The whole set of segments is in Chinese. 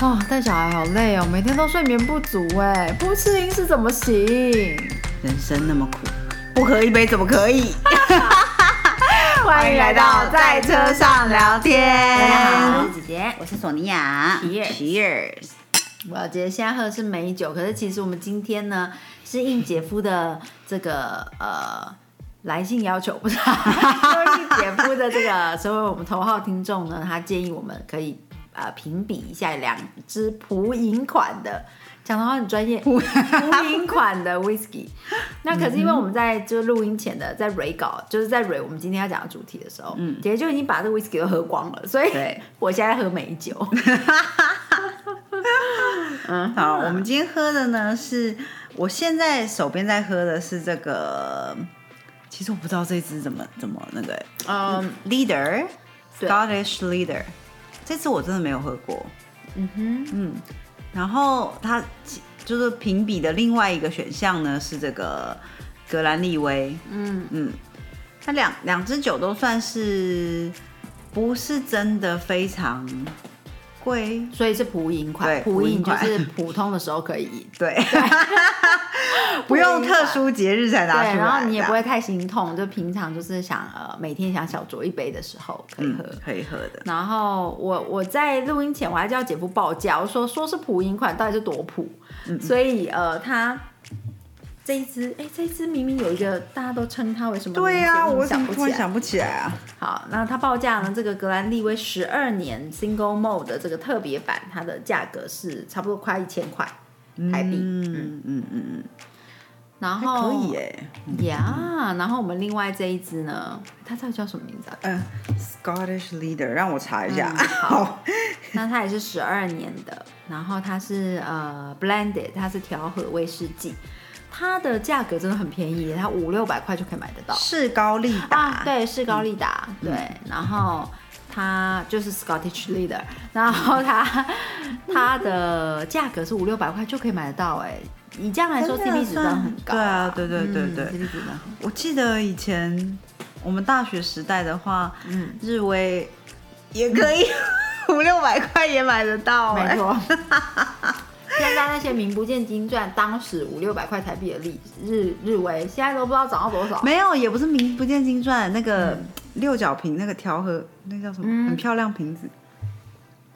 哦，带小孩好累哦，每天都睡眠不足哎，不吃零食怎么行？人生那么苦，不喝一杯怎么可以？欢迎来到在车上聊天。大家好，我是姐姐，我是索尼娅。Cheers！我觉得现在喝的是美酒，可是其实我们今天呢是应姐夫的这个呃来信要求，不是 就应姐夫的这个所有我们头号听众呢，他建议我们可以呃评比一下两支普饮款的。讲的话很专业，普饮款的 whisky。那可是因为我们在就录音前的在蕊稿，就是在蕊我们今天要讲的主题的时候，嗯，姐姐就已经把这 whisky 都喝光了，所以对 我现在喝美酒。嗯好，我们今天喝的呢是，我现在手边在喝的是这个，其实我不知道这支怎么怎么那个嗯，Leader Scottish Leader，这次我真的没有喝过。嗯哼，嗯然后它就是评比的另外一个选项呢是这个格兰利威，嗯。嗯，它两两支酒都算是不是真的非常贵，所以是普饮款，普饮就是普通的时候可以。饮，对，不用特殊节日才拿出来，对，然后你也不会太心痛，就平常就是想呃每天想小酌一杯的时候可以喝。嗯可以喝的。然后我我在录音前我还叫姐夫报价，我说说是普饮款，到底是多普？嗯。所以呃，他这一支，哎，这一支明明有一个大家都称它为什么？对呀、我我怎想不突然想不起来啊？好，那它报价呢？这个格兰利威十二年 Single Mode 的这个特别版，它的价格是差不多快一千块台币。嗯嗯嗯嗯，然后可以耶。呀然后我们另外这一支呢，它到底叫什么名字啊？嗯、s c o t t i s h Leader，让我查一下。嗯好 那它也是十二年的，然后它是呃 blended，它是调和威士忌，它的价格真的很便宜，它五六百块就可以买得到。是高利达，啊，对，是高利达，对，然后它就是 Scottish Leader，然后它它的价格是五六百块就可以买得到，哎，以这样来说真的 CP 值真的很高、对啊对对对对。嗯、，CP 值真的很我记得以前我们大学时代的话，嗯。日威也可以 五六百块也买得到、哎。没错。现在那些名不见经传，当时五六百块台币的利日日威，现在都不知道涨到多少。没有，也不是名不见经传，那个六角瓶那个调和，那叫什么？嗯很漂亮瓶子，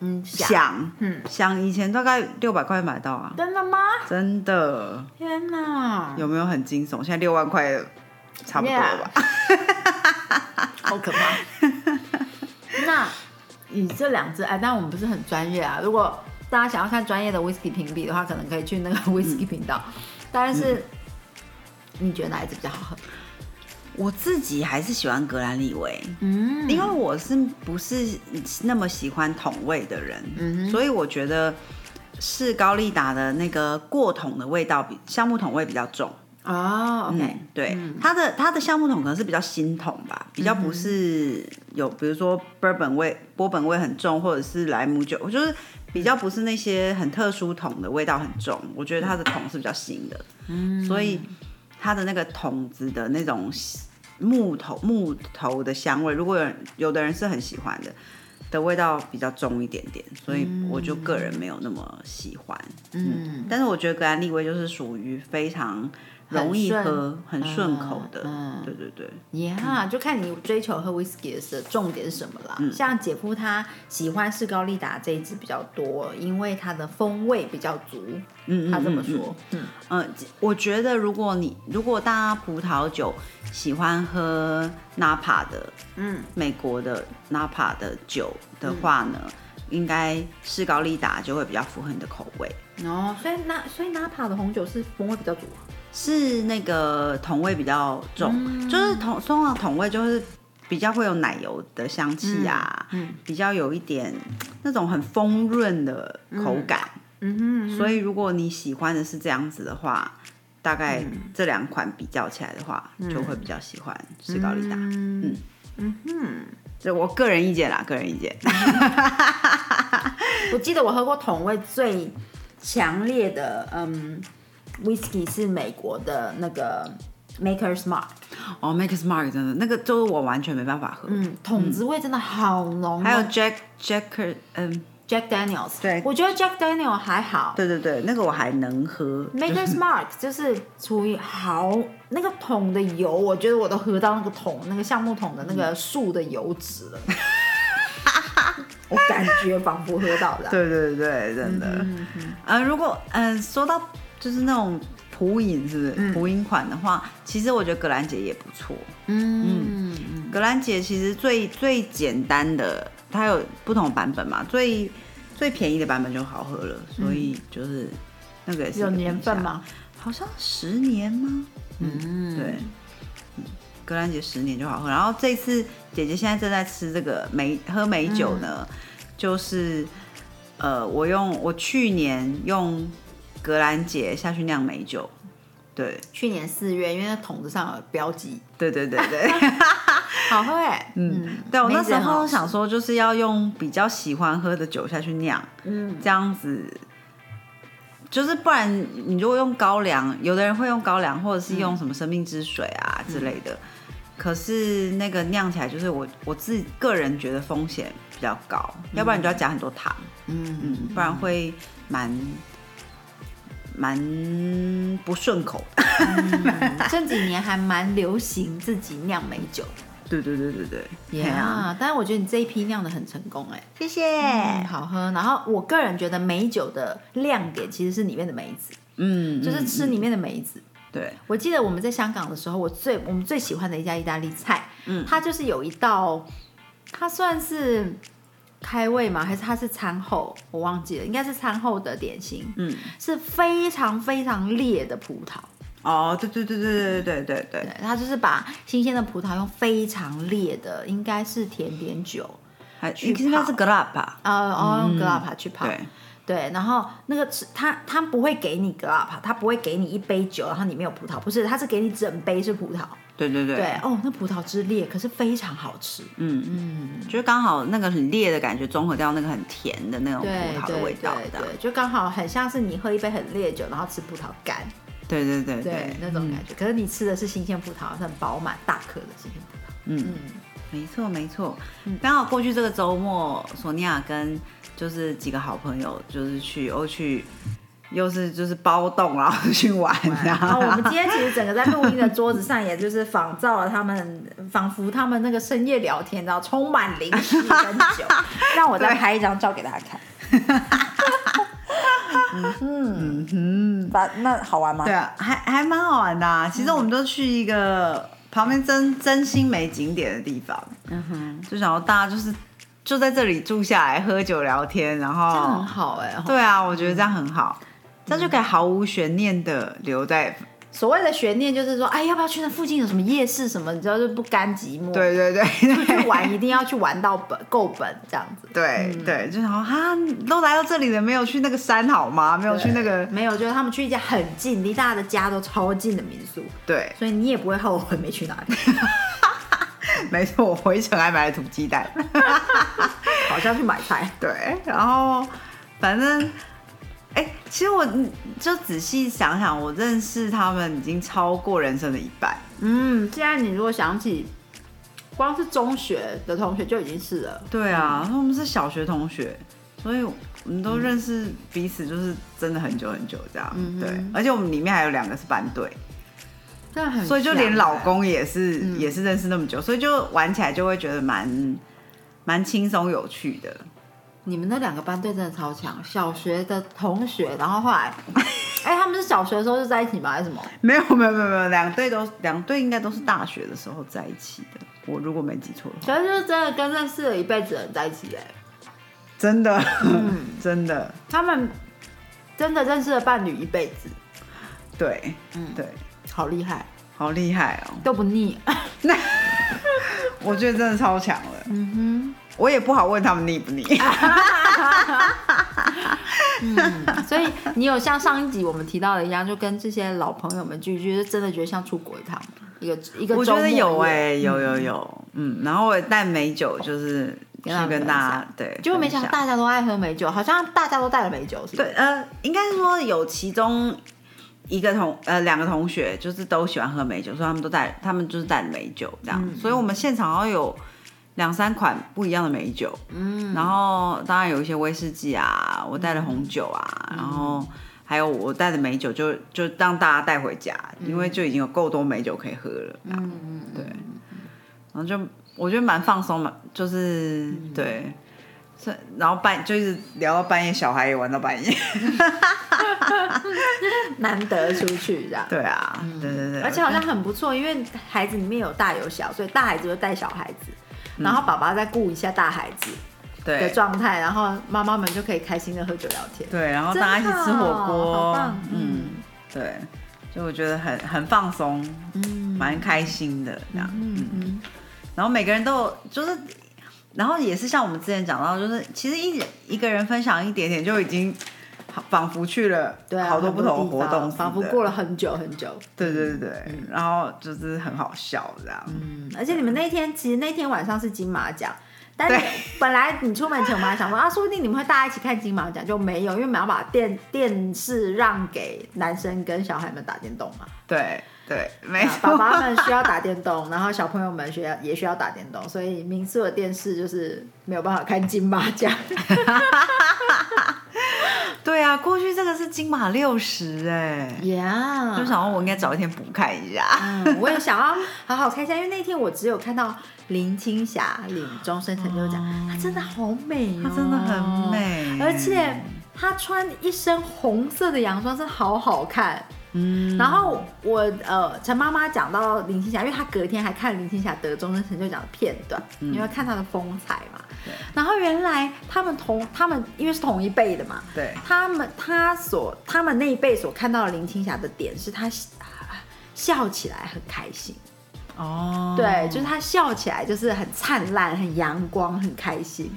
嗯，想响，嗯，想以前大概六百块买到啊，真的吗？真的，天哪，有没有很惊悚？现在六万块差不多了吧？好可怕。那以这两支，哎，但我们不是很专业啊。如果大家想要看专业的 whisky 评比的话，可能可以去那个 whisky 频道。但是、你觉得哪一支比较好喝？我自己还是喜欢格兰利维，嗯。因为我是不是那么喜欢桶味的人，嗯所以我觉得是高利达的那个过桶的味道比橡木桶味比较重。哦，OK，、嗯，对，它的它的橡木桶可能是比较新桶吧，比较不是有比如说波本味、波本味很重，或者是莱姆酒，我就是比较不是那些很特殊桶的味道很重。我觉得它的桶是比较新的，嗯，所以它的那个桶子的那种木头木头的香味，如果有人有的人是很喜欢的。的味道比较重一点点，所以我就个人没有那么喜欢。嗯，但是我觉得格兰利威就是属于非常容易喝、很顺口的。嗯对对对，呀就看你追求喝 whisky 的重点是什么啦。嗯像姐夫他喜欢士高利达这一支比较多，因为它的风味比较足。嗯他这么说，嗯嗯，我觉得如果你如果大家葡萄酒喜欢喝 Napa 的嗯美国的 Napa 的酒的话呢，应该是高利达就会比较符合你的口味。哦，所以那所以 Napa 的红酒是风味比较足啊。是那个桶味比较重，嗯。就是桶通常桶味就是比较会有奶油的香气啊，嗯嗯。比较有一点那种很丰润的口感。嗯。哼，所以如果你喜欢的是这样子的话，大概嗯。这两款比较起来的话，就会比较喜欢斯高利达。嗯。嗯哼，这我个人意见啦，个人意见。我记得我喝过桶味最强烈的，嗯，whisky 是美国的那个 Maker's Mark，哦，Maker's Mark 真的那个就是我完全没办法喝。嗯，桶子味真的好浓哦，还有 Jack Jacker，嗯 Jack Daniels，对我觉得 Jack Daniel 还好。对对对，那个我还能喝。Maker's Mark 就是处于好那个桶的油，我觉得我都喝到那个桶那个橡木桶的那个树的油脂了，我感觉仿佛喝到的。对对对，真的。嗯嗯呃，如果嗯、呃说到就是那种普饮，是不是嗯普饮款的话，其实我觉得格兰杰也不错。嗯嗯格兰杰其实最最简单的，它有不同版本嘛，最最便宜的版本就好喝了，所以就是那个有？年份吗？好像十年吗？嗯，对，嗯格兰杰十年就好喝。然后这次姐姐现在正在吃这个美喝美酒呢，就是呃，我用我去年用格兰杰下去酿美酒，对。去年四月，因为那桶子上有标记，对对对对，好喝哎。嗯，对我那时候想，说就是要用比较喜欢喝的酒下去酿，嗯，这样子。就是不然，你如果用高粱，有的人会用高粱，或者是用什么生命之水啊之类的。可是那个酿起来，就是我我自己个人觉得风险比较高，要不然你就要加很多糖，嗯嗯，不然会蛮蛮不顺口的。嗯这几年还蛮流行自己酿美酒，对对对对对，对啊，啊，但是我觉得你这一批酿的很成功哎。谢谢。嗯，好喝。然后我个人觉得美酒的亮点其实是里面的梅子，嗯，就是嗯吃里面的梅子。对，我记得我们在香港的时候，我最我们最喜欢的一家意大利菜，嗯它就是有一道，它算是开胃吗？还是它是餐后？我忘记了，应该是餐后的点心，嗯，是非常非常烈的葡萄。哦，对对对对对对对对对，它就是把新鲜的葡萄用非常烈的，应该是甜点酒，应该是 glap 吧？呃，哦，用 grappa 去泡。对，对，然后那个吃他他不会给你格拉帕，他不会给你一杯酒，然后里面有葡萄，不是，他是给你整杯是葡萄。对对对对，哦，那葡萄汁烈，可是非常好吃。嗯嗯，就是刚好那个很烈的感觉，综合掉那个很甜的那种葡萄的味道，这样对对对，就刚好很像是你喝一杯很烈的酒，然后吃葡萄干，对对对对那种感觉。可是你吃的是新鲜葡萄，是很饱满大颗的新鲜葡萄。嗯，嗯，没错没错。刚好过去这个周末，索尼娅跟就是几个好朋友，就是去又去。又是就是包栋，然后去玩，然然后后我们今天其实整个在录音的桌子上，也就是仿照了他们，仿佛他们那个深夜聊天，然后充满零食跟酒，让我再拍一张照给大家看。嗯哼，嗯把那好玩吗？对啊，还还蛮好玩的、啊。其实我们都去一个旁边真真心没景点的地方，嗯哼，就想要大家就是就在这里住下来喝酒聊天，然这样很好哎、对啊，我觉得这样很好，这样就可以毫无悬念的留在所谓的悬念就是说，哎，要不要去那附近有什么夜市什么？你知道，就不甘寂寞。，对对对出去玩一定要去玩到本够本这样子。对 对，就想说哈，都来到这里了，没有去那个山好吗？没有去那个没有，就是他们去一家很近，离大家的家都超近的民宿，对，所以你也不会后悔没去哪里。没错，我回程还买了土鸡蛋。好像去买菜。对，然后反正，哎、其实我就仔细想想，我认识他们已经超过人生的一半。嗯，现在你如果想起，光是中学的同学就已经是了。对啊，我们是小学同学，所以我们都认识彼此，就是真的很久很久这样。嗯对，而且我们里面还有两个是班队，很所以就连老欸，公也是、嗯。也是认识那么久，所以就玩起来就会觉得蛮蛮轻松有趣的。你们那两个班队真的超强，小学的同学，然后后来，哎、他们是小学的时候就在一起吗？还是什么？没有没有没有没有，两队都两队应该都是大学的时候在一起的，我如果没记错的话，可是就是真的跟认识了一辈子的人在一起、哎，真的、嗯，真的。他们真的认识了伴侣一辈子，对，嗯。对，好厉害，好厉害哦！都不腻。那我觉得真的超强了，嗯哼我也不好问他们腻不腻。哼，嗯，所以你有像上一集我们提到的一样，就跟这些老朋友们聚聚，就是真的觉得像出国一趟，一个一个我觉得有哎、哎、有有有，嗯，然后我也带美酒，就是去跟大家享对，结果没想到大家都爱喝美酒，好像大家都带了美酒，是不是？对，呃，应该是说有其中一个同呃两个同学就是都喜欢喝美酒，所以他们都带，他们就是带美酒这样，嗯。所以我们现场好像有两三款不一样的美酒，嗯，然后当然有一些威士忌啊，我带了红酒啊，然后还有我带的美酒就就让大家带回家，因为就已经有够多美酒可以喝了，嗯嗯，对，然后就我觉得蛮放松嘛，就是对。然后半就是聊到半夜，小孩也玩到半夜，难得出去这样。对啊，对对对，而且好像很不错，因为孩子里面有大有小，所以大孩子就带小孩子，然后爸爸再顾一下大孩子的状态，然后妈妈们就可以开心的喝酒聊天。对，然后大家一起吃火锅，嗯，对，就我觉得很很放松，嗯，蛮开心的这样，嗯嗯，然后每个人都有就是。然后也是像我们之前讲到，就是其实一一个人分享一点点就已经仿佛去了好多不同的活动，仿佛过了很久很久。对对对对，然后就是很好笑这样。嗯，而且你们那天其实那天晚上是金马奖，但是本来你出门前我们还想说啊，说不定你们会大家一起看金马奖，就没有，因为我们要把电电视让给男生跟小孩们打电动嘛。对。对，没错，爸爸们需要打电动，然后小朋友们需要也需要打电动，所以民宿的电视就是没有办法看金马奖。对啊，过去这个是金马六十哎，呀，就想说我应该找一天补看一下。嗯，我也想要好好看一下，因为那天我只有看到林青霞领终身成就奖，她真的好美哦，她真的很美，而且她穿一身红色的洋装，真的好好看。嗯，然后我呃，陈妈妈讲到林青霞，因为她隔天还看林青霞得终身成就奖的片段，因为看她的风采嘛。然后原来他们同他们因为是同一辈的嘛，对。他们他所他们那一辈所看到的林青霞的点是，她笑起来很开心。哦。对，就是她笑起来就是很灿烂、很阳光、很开心。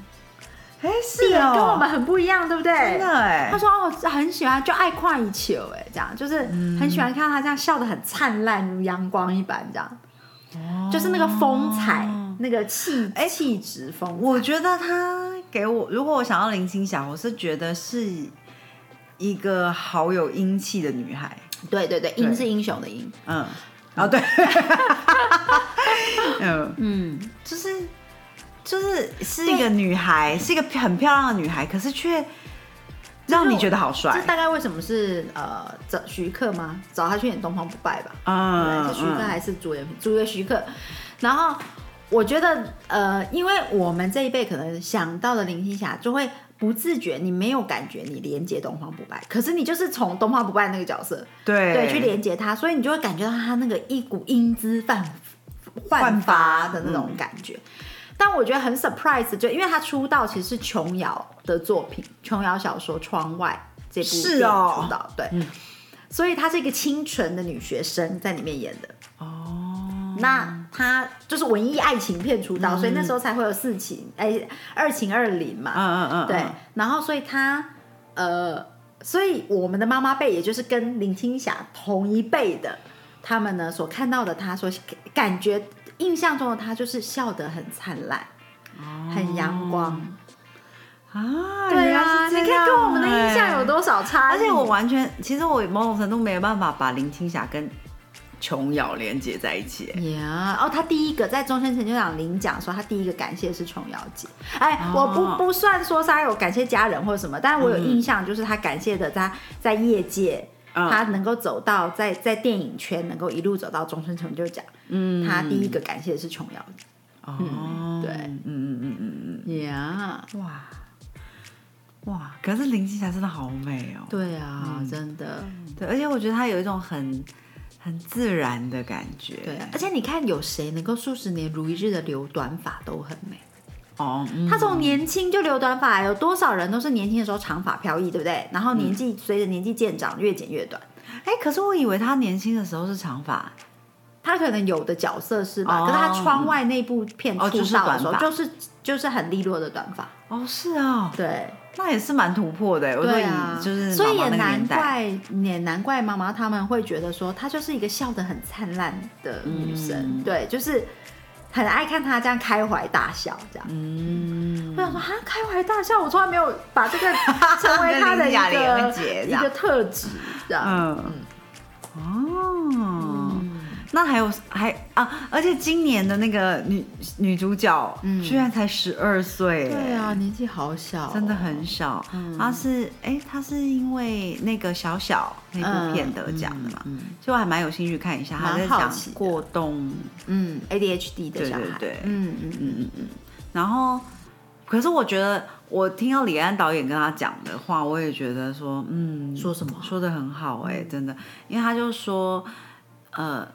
哎，是哦，跟我们很不一样，对不对？真的哎，他说哦，很喜欢，就爱跨一球，哎，这样就是很喜欢看他这样笑得很灿烂，如阳光一般，这样，就是那个风采，那个气气质风。我觉得他给我，如果我想要林青霞，我是觉得是一个好有英气的女孩。对对对，英是英雄的英，嗯，哦对，嗯。嗯，就是。就是是一个女孩，是一个很漂亮的女孩，可是却让你觉得好帅。这大概为什么是呃找徐克吗？找他去演《东方不败》吧？嗯，是徐克还是主演？主演徐克。然后我觉得呃，因为我们这一辈可能想到的林青霞，就会不自觉，你没有感觉你连接《东方不败》，可是你就是从《东方不败》那个角色，对对，去连接他，所以你就会感觉到他那个一股英姿焕焕发的那种感觉。但我觉得很 surprise，就因为他出道其实是琼瑶的作品，琼瑶小说《窗外》这部是哦出道，对，所以她是一个清纯的女学生在里面演的哦。那她就是文艺爱情片出道，所以那时候才会有四情哎二情二零嘛，嗯嗯嗯，对。然后所以她呃，所以我们的妈妈辈，也就是跟林青霞同一辈的，他们呢所看到的她，所感觉。印象中的他就是笑得很灿烂，很阳光啊！对啊，你看跟我们的印象有多少差？而且我完全，其实我某种程度没有办法把林青霞跟琼瑶连接在一起。呀，哦，他第一个在终身成就奖领奖的时候，他第一个感谢是琼瑶姐。哎，我不不算说他有感谢家人或者什么，但是我有印象，就是他感谢的他在业界。他能够走到在在电影圈能够一路走到终身成就奖，嗯，他第一个感谢的是琼瑶，哦，对，嗯嗯嗯嗯嗯，呀，哇。哇，可是林青霞真的好美哦，对啊，真的，对，而且我觉得她有一种很很自然的感觉，对，而且你看有谁能够数十年如一日的留短发都很美。哦，他从年轻就留短发，有多少人都是年轻的时候长发飘逸，对不对？然后年纪随着年纪渐长，越剪越短。哎，可是我以为他年轻的时候是长发，他可能有的角色是吧？可是他窗外那部片出道的时候，就是就是很利落的短发。哦，是啊，对，那也是蛮突破的。对啊，就是所以也难怪，也难怪妈妈他们会觉得说，她就是一个笑得很灿烂的女生。对，就是。很爱看他这样开怀大笑，这样。嗯，我想说，哈，开怀大笑，我从来没有把这个 成为他的一个一个特质，这样。嗯，哦，那还有还啊，而且今年的那个女女主角，居然才十二岁，对啊，年纪好小，真的很小。她是哎，她是因为那个小小那部片得奖的嘛，所以我还蛮有兴趣看一下。她在讲过冬，嗯，ADHD 的小孩，对，嗯嗯嗯嗯嗯。然后，可是我觉得。我听到李安导演跟他讲的话，我也觉得说，嗯，说什么说的很好哎，真的，因为他就说，呃，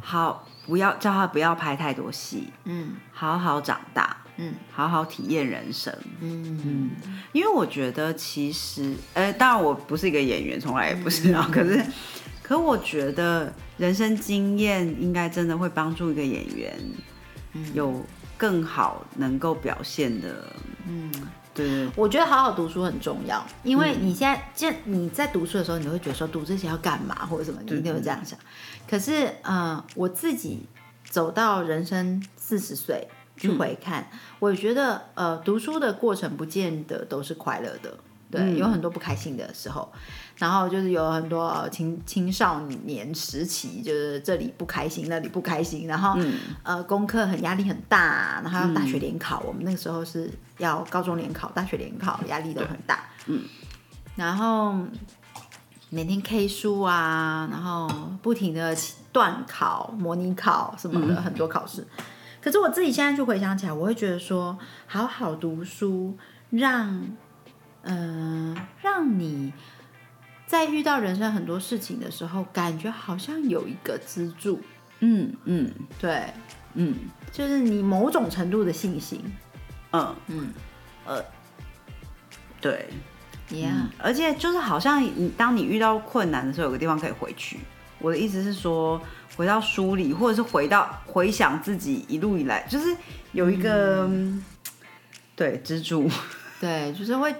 好，不要叫他不要拍太多戏，嗯，好好长大，嗯，好好体验人生，嗯。嗯，因为我觉得其实，呃，当然我不是一个演员，从来也不是啊，可是，可我觉得人生经验应该真的会帮助一个演员，有更好能够表现的，嗯。对，我觉得好好读书很重要，因为你现在，就你在读书的时候，你会觉得说读这些要干嘛或者什么，你一定会这样想。可是，呃，我自己走到人生四十岁去回看，我觉得，呃，读书的过程不见得都是快乐的。对，有很多不开心的时候，然后就是有很多青青少年时期，就是这里不开心，那里不开心，然后呃功课很压力很大，然后大学联考，我们那个时候是要高中联考、大学联考，压力都很大，嗯，然后每天 K 书啊，然后不停的断考、模拟考什么的，很多考试。可是我自己现在就回想起来，我会觉得说，好好读书，让。嗯，让你在遇到人生很多事情的时候，感觉好像有一个支柱。嗯嗯，对，嗯，就是你某种程度的信心。嗯嗯呃，对，Yeah，而且就是好像你当你遇到困难的时候，有个地方可以回去。我的意思是说，回到书里，或者是回到回想自己一路以来，就是有一个对支柱。对，就是会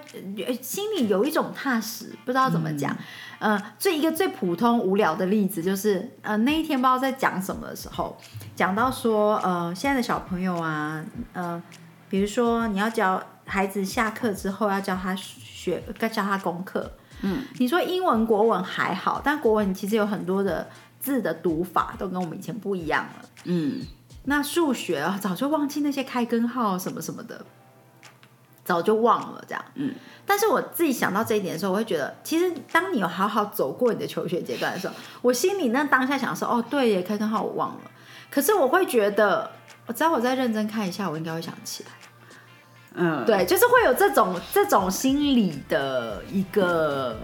心里有一种踏实，不知道怎么讲。呃，最一个最普通无聊的例子就是，呃，那一天不知道在讲什么的时候，讲到说，呃，现在的小朋友啊，呃，比如说你要教孩子下课之后要教他学，该教他功课。嗯，你说英文、国文还好，但国文其实有很多的字的读法都跟我们以前不一样了。嗯，那数学啊，早就忘记那些开根号什么什么的。早就忘了这样，嗯，但是我自己想到这一点的时候，我会觉得，其实当你有好好走过你的求学阶段的时候，我心里那当下想说，哦，对耶，开根号我忘了，可是我会觉得，我只要我再认真看一下，我应该会想起来，嗯，对，就是会有这种这种心理的一个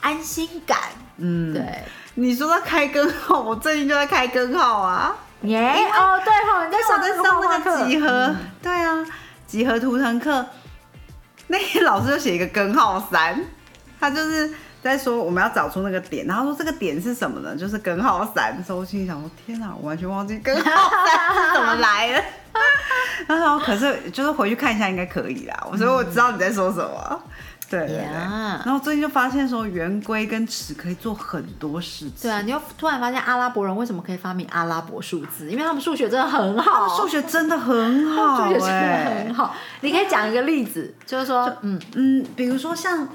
安心感，嗯，对，你说到开根号，我最近就在开根号啊，耶，哦，对哈，你在上在上那个几何，对啊。集合图腾课，那天老师就写一个根号三，他就是在说我们要找出那个点，然后说这个点是什么呢？就是根号三。所以我心里想说，天哪，我完全忘记根号三是怎么来的。他说，可是就是回去看一下应该可以啦。我说我知道你在说什么。对，然后最近就发现说圆规跟尺可以做很多事情。对啊，你又突然发现阿拉伯人为什么可以发明阿拉伯数字？因为他们数学真的很好，数学真的很好，数学真的很好。你可以讲一个例子，就是说，嗯嗯，比如说像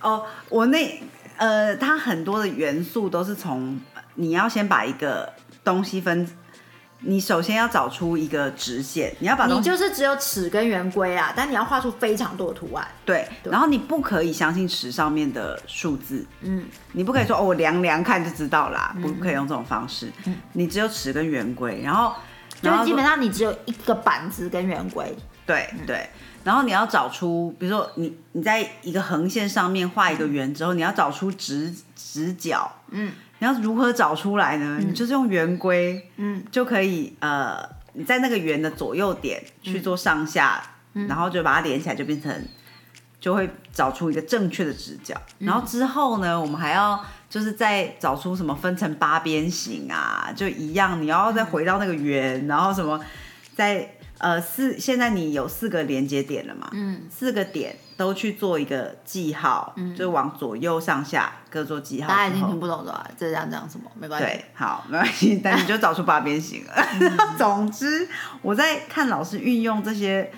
哦，我那呃，它很多的元素都是从你要先把一个东西分。你首先要找出一个直线，你要把你就是只有尺跟圆规啊，但你要画出非常多的图案。对，然后你不可以相信尺上面的数字，嗯，你不可以说哦，我量量看就知道啦，不可以用这种方式。嗯，你只有尺跟圆规，然后就是基本上你只有一个板子跟圆规。对对，然后你要找出，比如说你你在一个横线上面画一个圆之后，你要找出直直角，嗯。你要如何找出来呢？你就是用圆规，嗯，就可以呃，你在那个圆的左右点去做上下，然后就把它连起来，就变成就会找出一个正确的直角。然后之后呢，我们还要就是再找出什么分成八边形啊，就一样，你要再回到那个圆，然后什么在。呃，四现在你有四个连接点了嘛？嗯，四个点都去做一个记号，嗯，就往左右上下各做记号。大家已经听不懂了，这样讲什么？没关系。对，好，没关系。但你就找出八边形了。总之，我在看老师运用这些，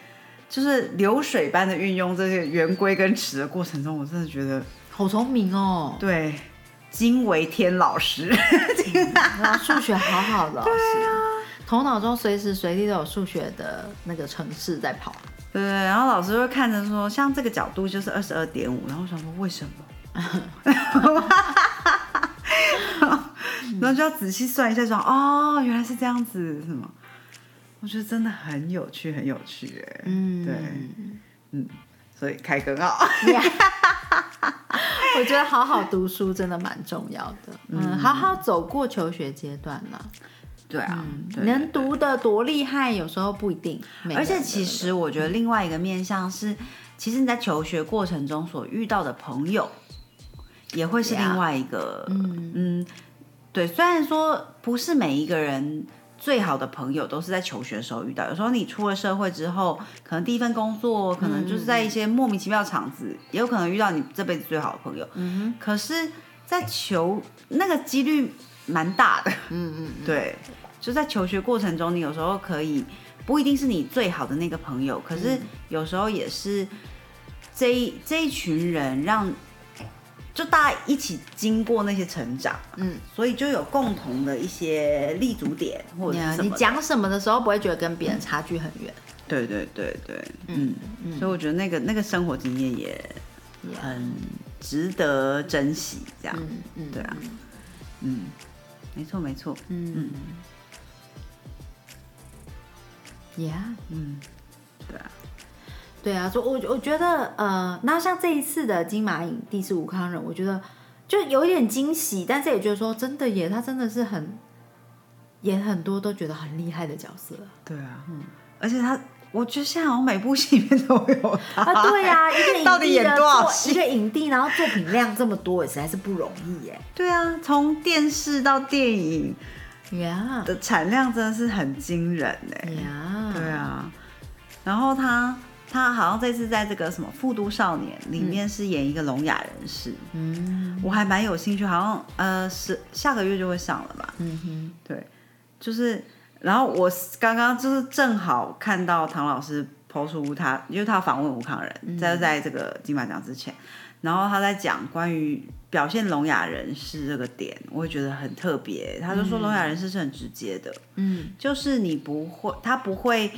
就是流水般的运用这些圆规跟尺的过程中，我真的觉得好聪明哦。对，惊为天老师，数学好好的老师，头脑中随时随地都有数学的那个程式在跑。对，然后老师会看着说，像这个角度就是二十二点五，然后我想说为什么？然后就要仔细算一下说，哦，原来是这样子，是吗？我觉得真的很有趣，很有趣，哎，嗯，对，嗯，所以开根号。我觉得好好读书真的蛮重要的，嗯，好好走过求学阶段呢。对啊，对能读的多厉害，有时候不一定。而且其实我觉得另外一个面向是，其实你在求学过程中所遇到的朋友，也会是另外一个，嗯对。虽然说不是每一个人最好的朋友都是在求学的时候遇到，有时候你出了社会之后，可能第一份工作，可能就是在一些莫名其妙的场子，也有可能遇到你这辈子最好的朋友。嗯可是，在求那个几率蛮大的。嗯嗯，对，就在求学过程中，你有时候可以不一定是你最好的那个朋友，可是有时候也是这一这一群人让，就大家一起经过那些成长，嗯，所以就有共同的一些立足点或者是什么的。你讲什么的时候不会觉得跟别人差距很远。对对对对，嗯，所以我觉得那个那个生活经验也很值得珍惜，这样，嗯嗯，对啊，嗯，没错没错，嗯。嗯，Yeah。嗯，对啊，对啊，就我我觉得，呃，那像这一次的金马影帝是吴康仁，我觉得就有一点惊喜，但是也觉得说真的耶，他真的是很演很多都觉得很厉害的角色对啊，嗯而且他，我觉得现在好像每部戏里面都有他。啊。对啊，一个影 到底演帝的作多少戏一个影帝，然后作品量这么多，也实在是不容易耶。对啊，从电视到电影呀的产量真的是很惊人哎。呀，对啊，然后他他好像这次在这个什么《复都少年》里面是演一个聋哑人士，嗯。我还蛮有兴趣，好像呃是下个月就会上了吧？嗯哼，对，就是，然后我刚刚就是正好看到唐老师抛出他，因为他要访问吴康仁，在在这个金马奖之前，然后他在讲关于表现聋哑人士这个点，我会觉得很特别。他就说聋哑人士是很直接的，嗯。就是你不会，他不会，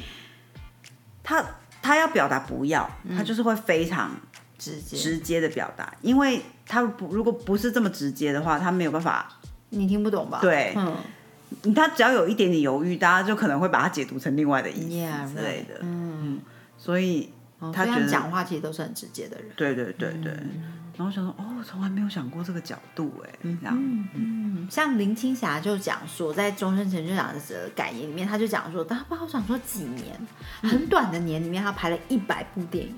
他他要表达不要，他就是会非常直接，直接的表达，因为他不如果不是这么直接的话，他没有办法你听不懂吧？对。嗯他只要有一点点犹豫，大家就可能会把它解读成另外的意思之类的。嗯，所以哦所以他觉得讲话其实都是很直接的人。对对对对，然后想说，哦，从来没有想过这个角度，哎，这样，嗯，像林青霞就讲说，在终身成就奖的感言里面，他就讲说，他不知道想说几年，很短的年里面，他拍了一百部电影。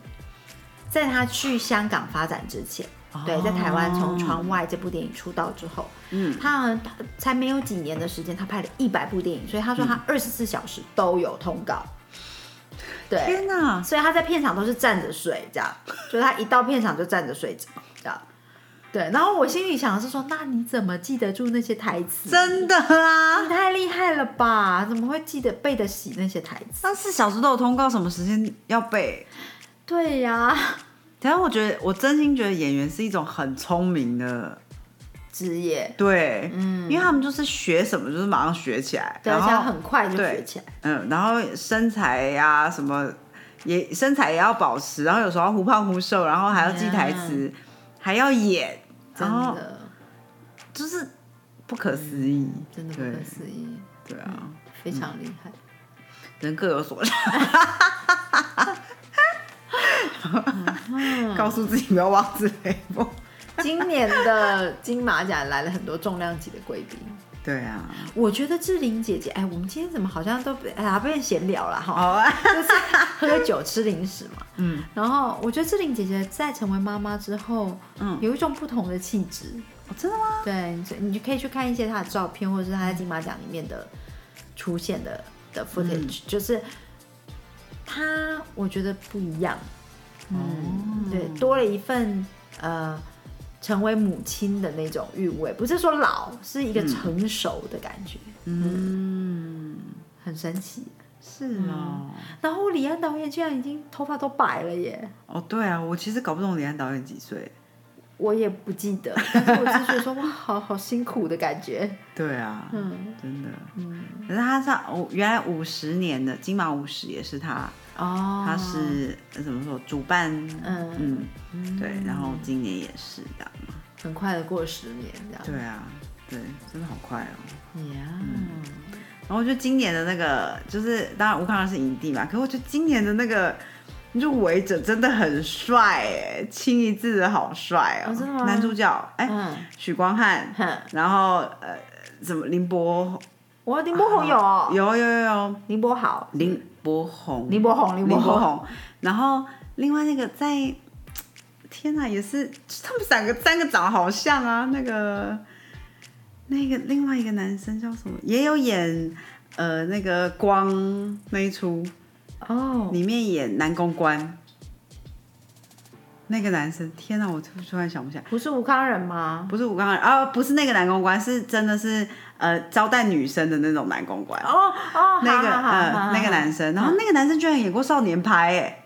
在他去香港发展之前，对，在台湾从《窗外》这部电影出道之后，嗯，他好像才没有几年的时间，他拍了一百部电影，所以他说他二十四小时都有通告。对，天哪，所以他在片场都是站着睡，这样，就是他一到片场就站着睡着，这样。对，然后我心里想的是说，那你怎么记得住那些台词？真的啊！你太厉害了吧？怎么会记得背得起那些台词？三四小时都有通告，什么时间要背？对呀，但是我觉得，我真心觉得演员是一种很聪明的，职业，对，嗯，因为他们就是学什么就是马上学起来，对，而且然后很快就对学起来。嗯，然后身材呀、什么也身材也要保持，然后有时候要忽胖忽瘦，然后还要记台词还要演，真然后的，就是不可思议，真的不可思议，对啊，非常厉害。人各有所长，嗯告诉自己不要妄自菲薄。今年的金马奖来了很多重量级的贵宾，对啊，我觉得志玲姐姐，哎，我们今天怎么好像都被哎呀被闲聊了哈，好啊，就是喝酒吃零食嘛。嗯，然后我觉得志玲姐姐在成为妈妈之后，嗯有一种不同的气质。哦真的吗？对，你你就可以去看一些她的照片，或者是她在金马奖里面的出现的的 footage，、就是她我觉得不一样。嗯，对，多了一份呃成为母亲的那种韵味，不是说老，是一个成熟的感觉，嗯，很神奇。是哦，然后李安导演居然已经头发都白了耶！哦对啊，我其实搞不懂李安导演几岁，我也不记得，但是我是觉得说哇，好好辛苦的感觉。对啊，嗯真的。嗯，可是他上我原来五十年的金马五十也是他，哦，他是呃怎么说主办，嗯嗯，对，然后今年也是这样嘛。很快的过了十年这样。对啊，对，真的好快哦。呀，然后就今年的那个，就是当然吴康仁是影帝嘛，可是我觉得今年的那个入围者真的很帅哎，清一字的好帅哦。哦真的吗？男主角哎，嗯。许光汉，哼，然后呃，什么林柏我林柏宏有哦，有有有有。林柏豪，林柏宏，林柏宏，林柏宏，然后另外那个在，天哪，也是他们三个三个长得好像啊，那个那个另外一个男生叫什么？也有演呃那个光那一出，哦，里面演男公关。那个男生，天哪！我突突然想不起来，不是吴康仁吗？不是吴康人啊，不是那个男公关，是真的是呃招待女生的那种男公关。哦哦，那个呃那个男生，然后那个男生居然演过少年派哎，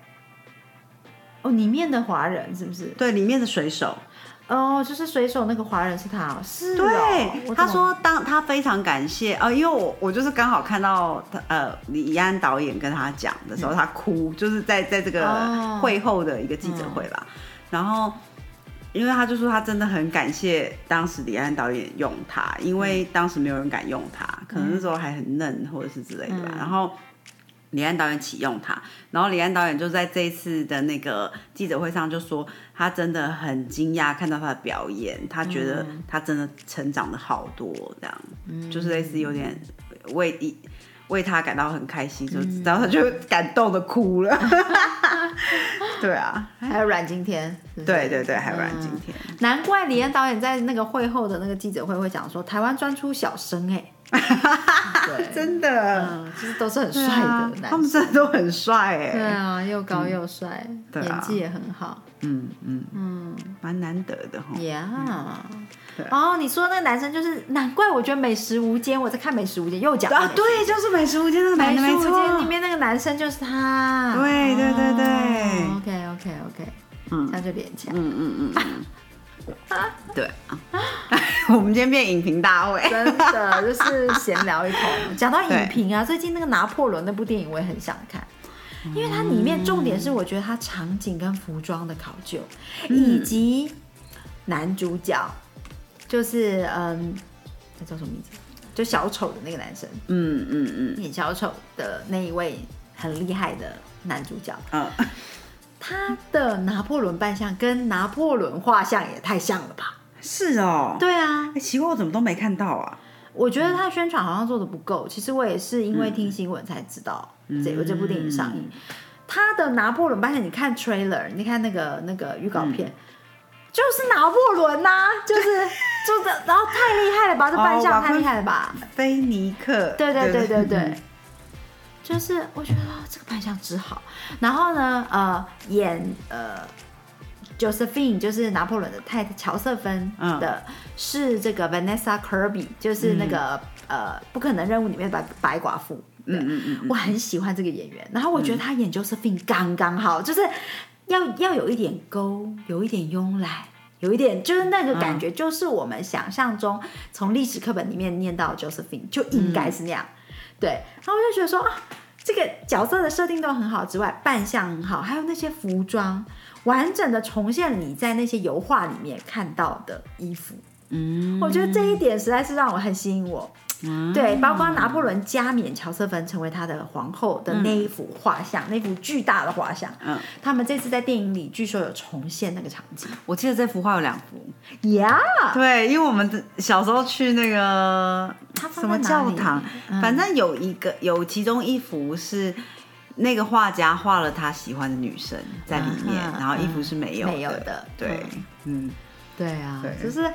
哦，里面的华人是不是？对，里面的水手。哦，就是水手那个华人是他哦，是哦对，他说当他非常感谢，呃，因为我我就是刚好看到他呃李安导演跟他讲的时候，他哭，就是在在这个哦。会后的一个记者会吧，然后。因为他就说他真的很感谢当时李安导演用他，因为当时没有人敢用他，可能那时候还很嫩或者是之类的吧。然后李安导演启用他，然后李安导演就在这一次的那个记者会上就说，他真的很惊讶看到他的表演，他觉得他真的成长的好多，这样，就是类似有点为一为他感到很开心，就然后他就感动的哭了。对啊，还有阮经天，是不是？对对对，还有阮经天，难怪李安导演在那个会后的那个记者会会讲说，台湾专出小生哎，对，真的，嗯，就是都是很帅的男他们，真的都很帅哎，对啊，又高又帅，演技也很好，嗯嗯，嗯。蛮难得的哈。呀对。哦，你说那个男生就是，难怪我觉得《美食无间》，我在看《美食无间》又讲到啊，对，就是美食无间那个男的，美食无间》里。面那个男生就是他，对对对对。OK OK OK，嗯。这样就连起来。嗯嗯嗯嗯，对啊，我们今天变影评大会。真的就是闲聊一通。讲到影评啊，最近那个拿破仑那部电影我也很想看，因为它里面重点是我觉得它场景跟服装的考究，以及男主角就是嗯，那叫什么名字？就小丑的那个男生，嗯嗯嗯。演小丑的那一位很厉害的男主角，嗯，他的拿破仑扮相跟拿破仑画像也太像了吧？是哦。对啊，哎，奇怪，我怎么都没看到啊？我觉得他宣传好像做的不够。其实我也是因为听新闻才知道这有这部电影上映。他的拿破仑扮相，你看 trailer，你看那个那个预告片，就是拿破仑呐、就是 就是，然后太厉害了吧，这扮相太厉害了吧？菲尼克。对对对对对，就是我觉得哦这个扮相之好。然后呢，呃，演呃 Josephine 就是拿破仑的太太乔瑟芬嗯的，是这个 Vanessa Kirby，就是那个、呃不可能任务里面的白白寡妇。对，嗯嗯嗯嗯我很喜欢这个演员，然后我觉得他演 Josephine 刚刚好，就是要要有一点勾，有一点慵懒。有一点就是那个感嗯觉，就是我们想象中从历史课本里面念到 Josephine 就应该是那样，对。然后我就觉得说啊，这个角色的设定都很好之外，扮相很好，还有那些服装，完整的重现你在那些油画里面看到的衣服。嗯，我觉得这一点实在是让我很吸引我。对，包括拿破仑加冕乔瑟芬成为他的皇后的那一幅画像，那幅巨大的画像，嗯。他们这次在电影里据说有重现那个场景。我记得这幅画有两幅。，Yeah，、对，因为我们小时候去那个什么教堂，嗯。反正有一个有其中一幅是那个画家画了他喜欢的女生在里面，嗯然后衣服是没有的。没有的。对，嗯，对啊，对。就是，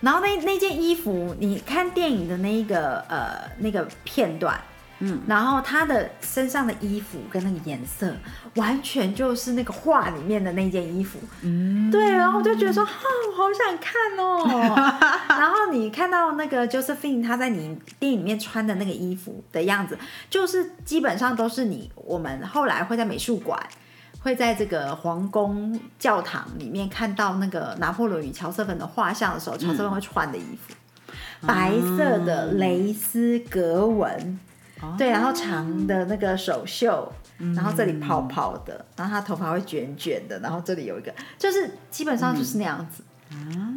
然后那那件衣服，你看电影的那一个呃那个片段，嗯，然后他的身上的衣服跟那个颜色，完全就是那个画里面的那件衣服，嗯，对，然后我就觉得说，哈、我好想看哦。然后你看到那个 Josephine 她在你电影里面穿的那个衣服的样子，就是基本上都是你我们后来会在美术馆会在这个皇宫教堂里面看到那个拿破仑与乔瑟芬的画像的时候，乔瑟芬会穿的衣服，白色的蕾丝格纹，对，然后长的那个手袖，然后这里泡泡的，然后他头发会卷卷的，然后这里有一个，就是基本上就是那样子。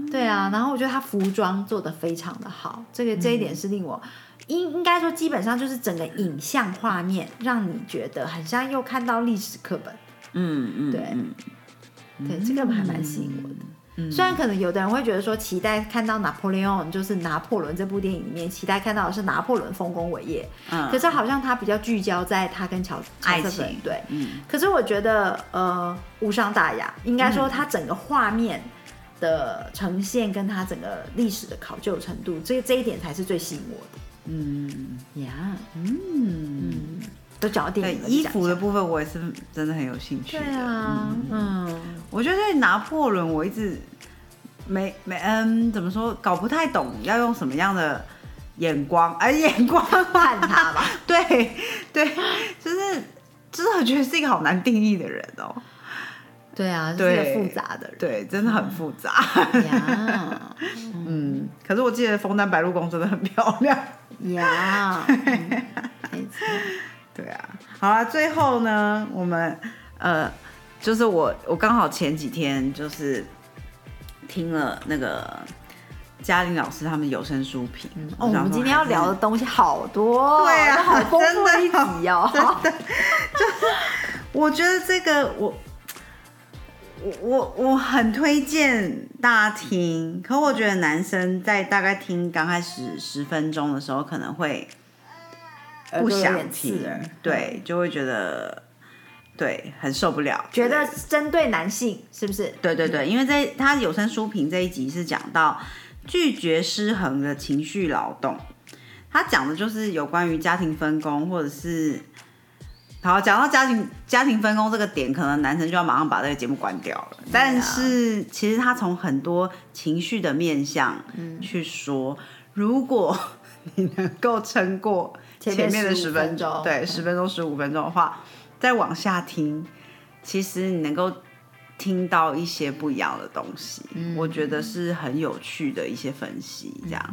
对啊，然后我觉得他服装做的非常的好，这个这一点是令我应应该说基本上就是整个影像画面让你觉得很像又看到历史课本。嗯嗯，对，对，这个还蛮吸引我的。虽然可能有的人会觉得说，期待看到拿破仑就是拿破仑这部电影里面，期待看到的是拿破仑丰功伟业。嗯，可是好像他比较聚焦在他跟乔爱情，对，嗯。可是我觉得呃无伤大雅，应该说他整个画面的呈现跟他整个历史的考究程度，这这一点才是最吸引我的。嗯呀，嗯。都讲到电影衣服的部分，我也是真的很有兴趣。对啊，嗯，我觉得拿破仑，我一直没没嗯，怎么说，搞不太懂要用什么样的眼光哎，眼光看他吧。对对，就是就是我觉得是一个好难定义的人哦。对啊，是一个复杂的人，对，真的很复杂。嗯，可是我记得枫丹白露宫真的很漂亮。呀，没错。对啊，好了，最后呢，我们呃，就是我我刚好前几天就是听了那个嘉玲老师他们有声书评哦，我们今天要聊的东西好多，对啊，好丰富一集哦，真的，就是我觉得这个我我我我很推荐大家听，可我觉得男生在大概听刚开始十分钟的时候可能会。不想听，对，就会觉得对很受不了，觉得针对男性是不是？对对对，因为在他有声书评这一集是讲到拒绝失衡的情绪劳动，他讲的就是有关于家庭分工，或者是好讲到家庭家庭分工这个点，可能男生就要马上把这个节目关掉了。但是其实他从很多情绪的面向去说，如果 你能够撑过。前面的十分钟，对，十分钟、十五分钟的话，再往下听，其实你能够听到一些不一样的东西，我觉得是很有趣的一些分析。这样，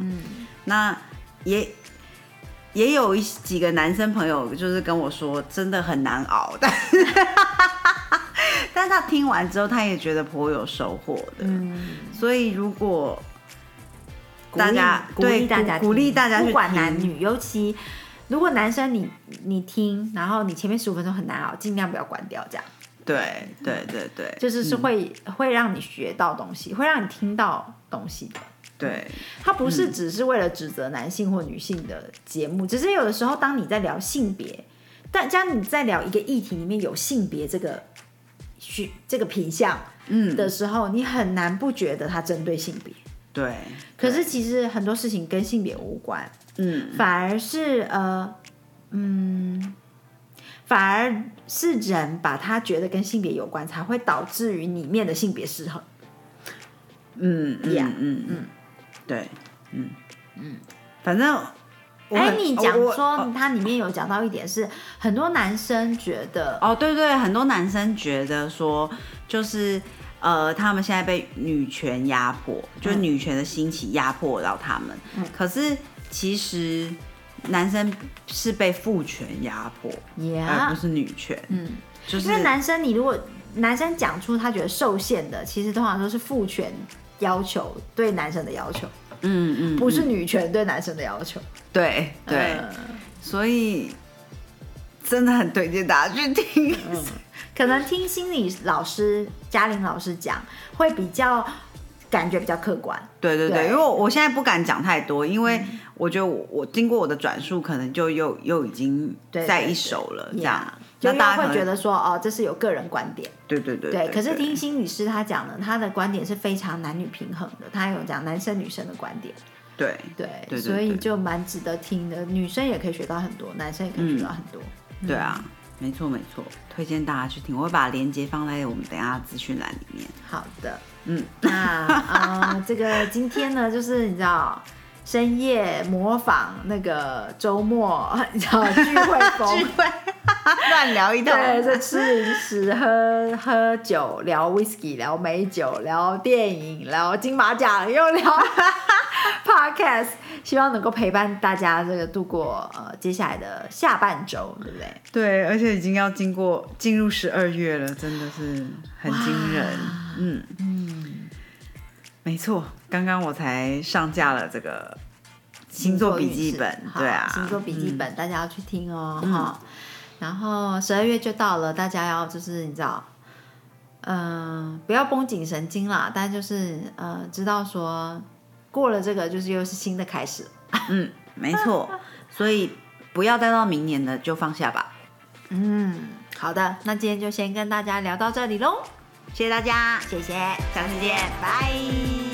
那也也有一几个男生朋友就是跟我说，真的很难熬，但 但他听完之后，他也觉得颇有收获的。所以如果大家鼓励大家鼓励大家，不管男女，尤其。如果男生你你听，然后你前面十五分钟很难熬，尽量不要关掉，这样。对对对对，就是是会会让你学到东西，会让你听到东西的。对，它不是只是为了指责男性或女性的节目，只是有的时候当你在聊性别，但将你在聊一个议题里面有性别这个需这个品相嗯的时候，你很难不觉得它针对性别。对，可是其实很多事情跟性别无关。嗯，反而是呃，嗯，反而是人把他觉得跟性别有关，才会导致于里面的性别失衡。嗯嗯嗯嗯，对，嗯。嗯，反正，哎，你讲说它里面有讲到一点是，很多男生觉得，哦，对对，很多男生觉得说，就是呃，他们现在被女权压迫，就是女权的兴起压迫到他们，可是。其实男生是被父权压迫，而不是女权。嗯，就是因为男生，你如果男生讲出他觉得受限的，其实通常都是父权要求对男生的要求。嗯嗯，不是女权对男生的要求。对对，所以真的很推荐大家去听。可能听心理老师嘉玲老师讲会比较。感觉比较客观，对对对，因为我现在不敢讲太多，因为我觉得我我经过我的转述，可能就又又已经在一手了，这样，就大家会觉得说哦，这是有个人观点，对对对，对。可是听心理师他讲的，他的观点是非常男女平衡的，他有讲男生女生的观点，对。对，所以就蛮值得听的，女生也可以学到很多，男生也可以学到很多，对啊，没错没错，推荐大家去听，我会把链接放在我们等下资讯栏里面。好的。嗯，那啊，这个今天呢，就是你知道深夜模仿那个周末，你知道聚会风，聚会，乱聊一通。对，在吃零食、喝喝酒、聊 whisky、聊美酒、聊电影、聊金马奖，又聊 podcast，希望能够陪伴大家这个度过呃接下来的下半周，对不对？对，而且已经要经过进入十二月了，真的是很惊人。嗯嗯，没错，刚刚我才上架了这个星座笔记本，对啊，星座笔记本、大家要去听哦，哈、然后十二月就到了，大家要就是你知道，嗯、不要绷紧神经啦，但就是呃，知道说过了这个，就是又是新的开始。嗯，没错，所以不要待到明年的就放下吧。嗯，好的，那今天就先跟大家聊到这里喽，谢谢大家，谢谢，下次见，拜。